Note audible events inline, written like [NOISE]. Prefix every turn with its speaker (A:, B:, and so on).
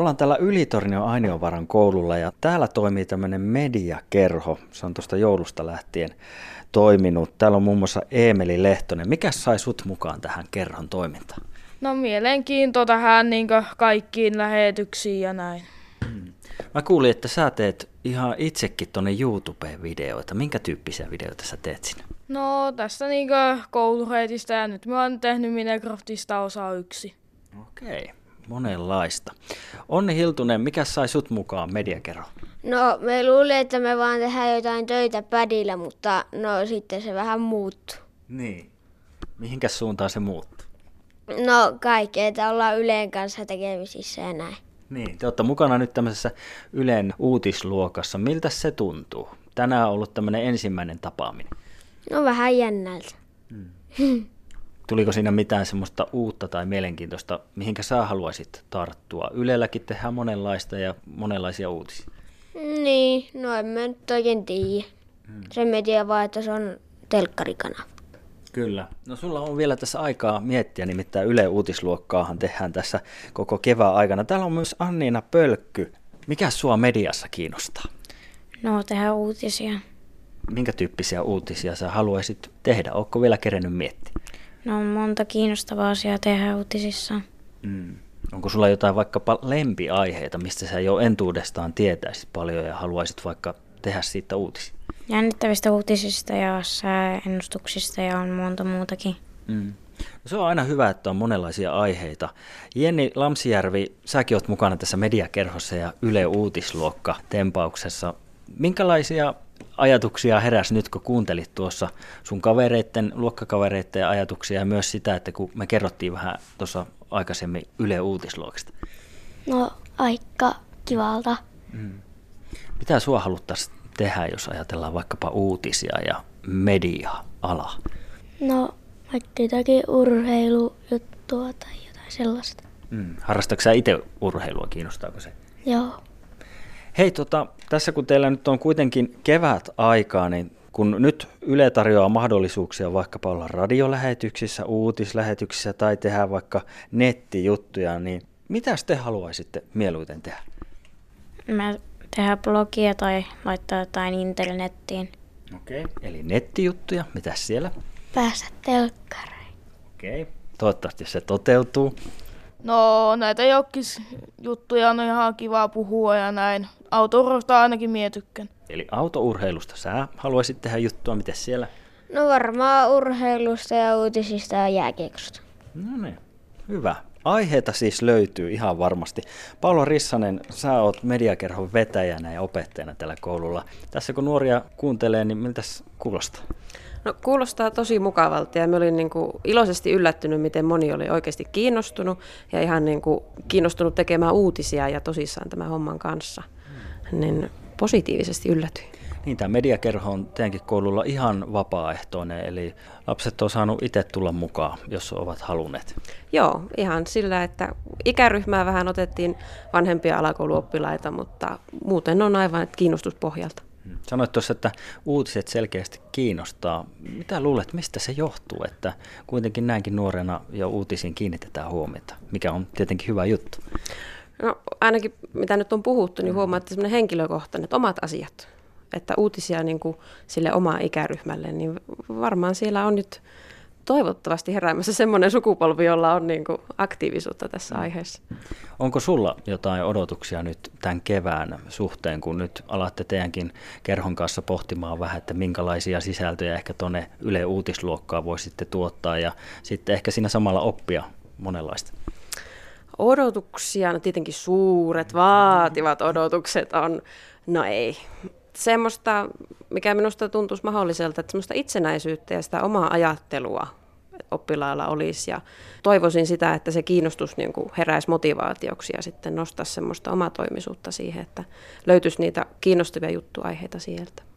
A: Ollaan täällä Ylitornion Ainiovaran koululla ja täällä toimii tämmöinen mediakerho. Se on tuosta joulusta lähtien toiminut. Täällä on muun muassa Eemeli Lehtonen. Mikä sai sut mukaan tähän kerhon toimintaan?
B: No mielenkiinto tähän niin kaikkiin lähetyksiin ja näin.
A: Hmm. Mä kuulin, että sä teet ihan itsekin tuonne YouTubeen videoita. Minkä tyyppisiä videoita sä teet sinne?
B: No tästä niin koulureitistä ja nyt mä oon tehnyt Minecraftista osa yksi.
A: Okei, monenlaista. Onni Hiltunen, mikä sai sut mukaan mediakerho?
C: No me luulin, että me vaan tehdään jotain töitä pädillä, mutta no sitten se vähän muuttuu.
A: Niin. Mihinkäs suuntaan se muuttuu?
C: No kaikkea, että ollaan Yleen kanssa tekemisissä ja näin.
A: Niin, te olette mukana nyt tämmöisessä Ylen uutisluokassa. Miltä se tuntuu? Tänään on ollut tämmöinen ensimmäinen tapaaminen.
C: No vähän jännältä. Hmm. [LAUGHS]
A: Tuliko siinä mitään semmoista uutta tai mielenkiintoista, mihinkä sä haluaisit tarttua? Ylelläkin tehdään monenlaista ja monenlaisia uutisia.
C: Niin, no en mä nyt oikein tiedä. Hmm. Sen tiedän vaan, että se on telkkarikanava.
A: Kyllä. No sulla on vielä tässä aikaa miettiä, nimittäin Yle Uutisluokkaahan tehdään tässä koko kevään aikana. Täällä on myös Anniina Pölkky. Mikä sua mediassa kiinnostaa?
D: No, tehdä uutisia.
A: Minkä tyyppisiä uutisia sä haluaisit tehdä? Ootko vielä kerennyt miettiä?
D: No on monta kiinnostavaa asiaa tehdä uutisissa.
A: Mm. Onko sulla jotain vaikkapa lempiaiheita, mistä sä jo entuudestaan tietäisit paljon ja haluaisit vaikka tehdä siitä uutisia?
D: Jännittävistä uutisista ja sääennustuksista ja on monta muutakin. Mm.
A: Se on aina hyvä, että on monenlaisia aiheita. Jenni Lamsijärvi, säkin oot mukana tässä mediakerhossa ja Yle Uutisluokka tempauksessa. Minkälaisia ajatuksia heräsi nyt, kun kuuntelit tuossa sun kavereiden, luokkakavereiden ajatuksia ja myös sitä, että kun me kerrottiin vähän tuossa aikaisemmin Yle Uutisluokasta?
D: No aika kivalta. Mm.
A: Mitä sua haluttaisiin tehdä, jos ajatellaan vaikkapa uutisia ja media-ala?
D: No vaikka jotakin urheilujuttua tai jotain sellaista.
A: Mm. Harrastatko sä itse urheilua, kiinnostaako se?
D: Joo.
A: Hei, tota, tässä kun teillä nyt on kuitenkin kevät aikaa, niin kun nyt Yle tarjoaa mahdollisuuksia vaikkapa olla radiolähetyksissä, uutislähetyksissä tai tehdä vaikka nettijuttuja, niin mitä te haluaisitte mieluiten tehdä?
D: Mä tehdä blogia tai laittaa jotain internettiin.
A: Okei, okay. eli nettijuttuja. mitä siellä?
D: Päästä telkkareihin.
A: Okei, okay. toivottavasti se toteutuu.
B: No näitä jokis juttuja on ihan kiva puhua ja näin. Autourheilusta ainakin mietykkän.
A: Eli autourheilusta sä haluaisit tehdä juttua, miten siellä?
C: No varmaan urheilusta ja uutisista ja jääkiekosta.
A: No niin, hyvä. Aiheita siis löytyy ihan varmasti. Paula Rissanen, sä oot mediakerhon vetäjänä ja opettajana tällä koululla. Tässä kun nuoria kuuntelee, niin miltä kuulostaa?
E: No kuulostaa tosi mukavalta ja mä olin niin kuin iloisesti yllättynyt, miten moni oli oikeasti kiinnostunut ja ihan niin kuin kiinnostunut tekemään uutisia ja tosissaan tämän homman kanssa. Niin positiivisesti yllätyin.
A: Niin, tämä mediakerho on teidänkin koululla ihan vapaaehtoinen, eli lapset on saanut itse tulla mukaan, jos ovat halunneet.
E: Joo, ihan sillä, että ikäryhmää vähän otettiin vanhempia alakouluoppilaita, mutta muuten on aivan kiinnostuspohjalta.
A: Sanoit tuossa, että uutiset selkeästi kiinnostaa. Mitä luulet, mistä se johtuu, että kuitenkin näinkin nuorena jo uutisiin kiinnitetään huomiota, mikä on tietenkin hyvä juttu?
E: No ainakin mitä nyt on puhuttu, niin huomaa, että semmoinen henkilökohtainen, että omat asiat että uutisia niin kuin sille omaa ikäryhmälle, niin varmaan siellä on nyt toivottavasti heräämässä semmoinen sukupolvi, jolla on niin kuin aktiivisuutta tässä mm. aiheessa.
A: Onko sulla jotain odotuksia nyt tämän kevään suhteen, kun nyt alatte teidänkin kerhon kanssa pohtimaan vähän, että minkälaisia sisältöjä ehkä tuonne Yle Uutisluokkaa voisitte tuottaa ja sitten ehkä siinä samalla oppia monenlaista?
E: Odotuksia, no tietenkin suuret, vaativat odotukset on, no ei, semmoista, mikä minusta tuntuisi mahdolliselta, että semmoista itsenäisyyttä ja sitä omaa ajattelua oppilailla olisi. Ja toivoisin sitä, että se kiinnostus niin kuin heräisi motivaatioksi ja sitten nostaisi semmoista omatoimisuutta siihen, että löytyisi niitä kiinnostavia juttuaiheita sieltä.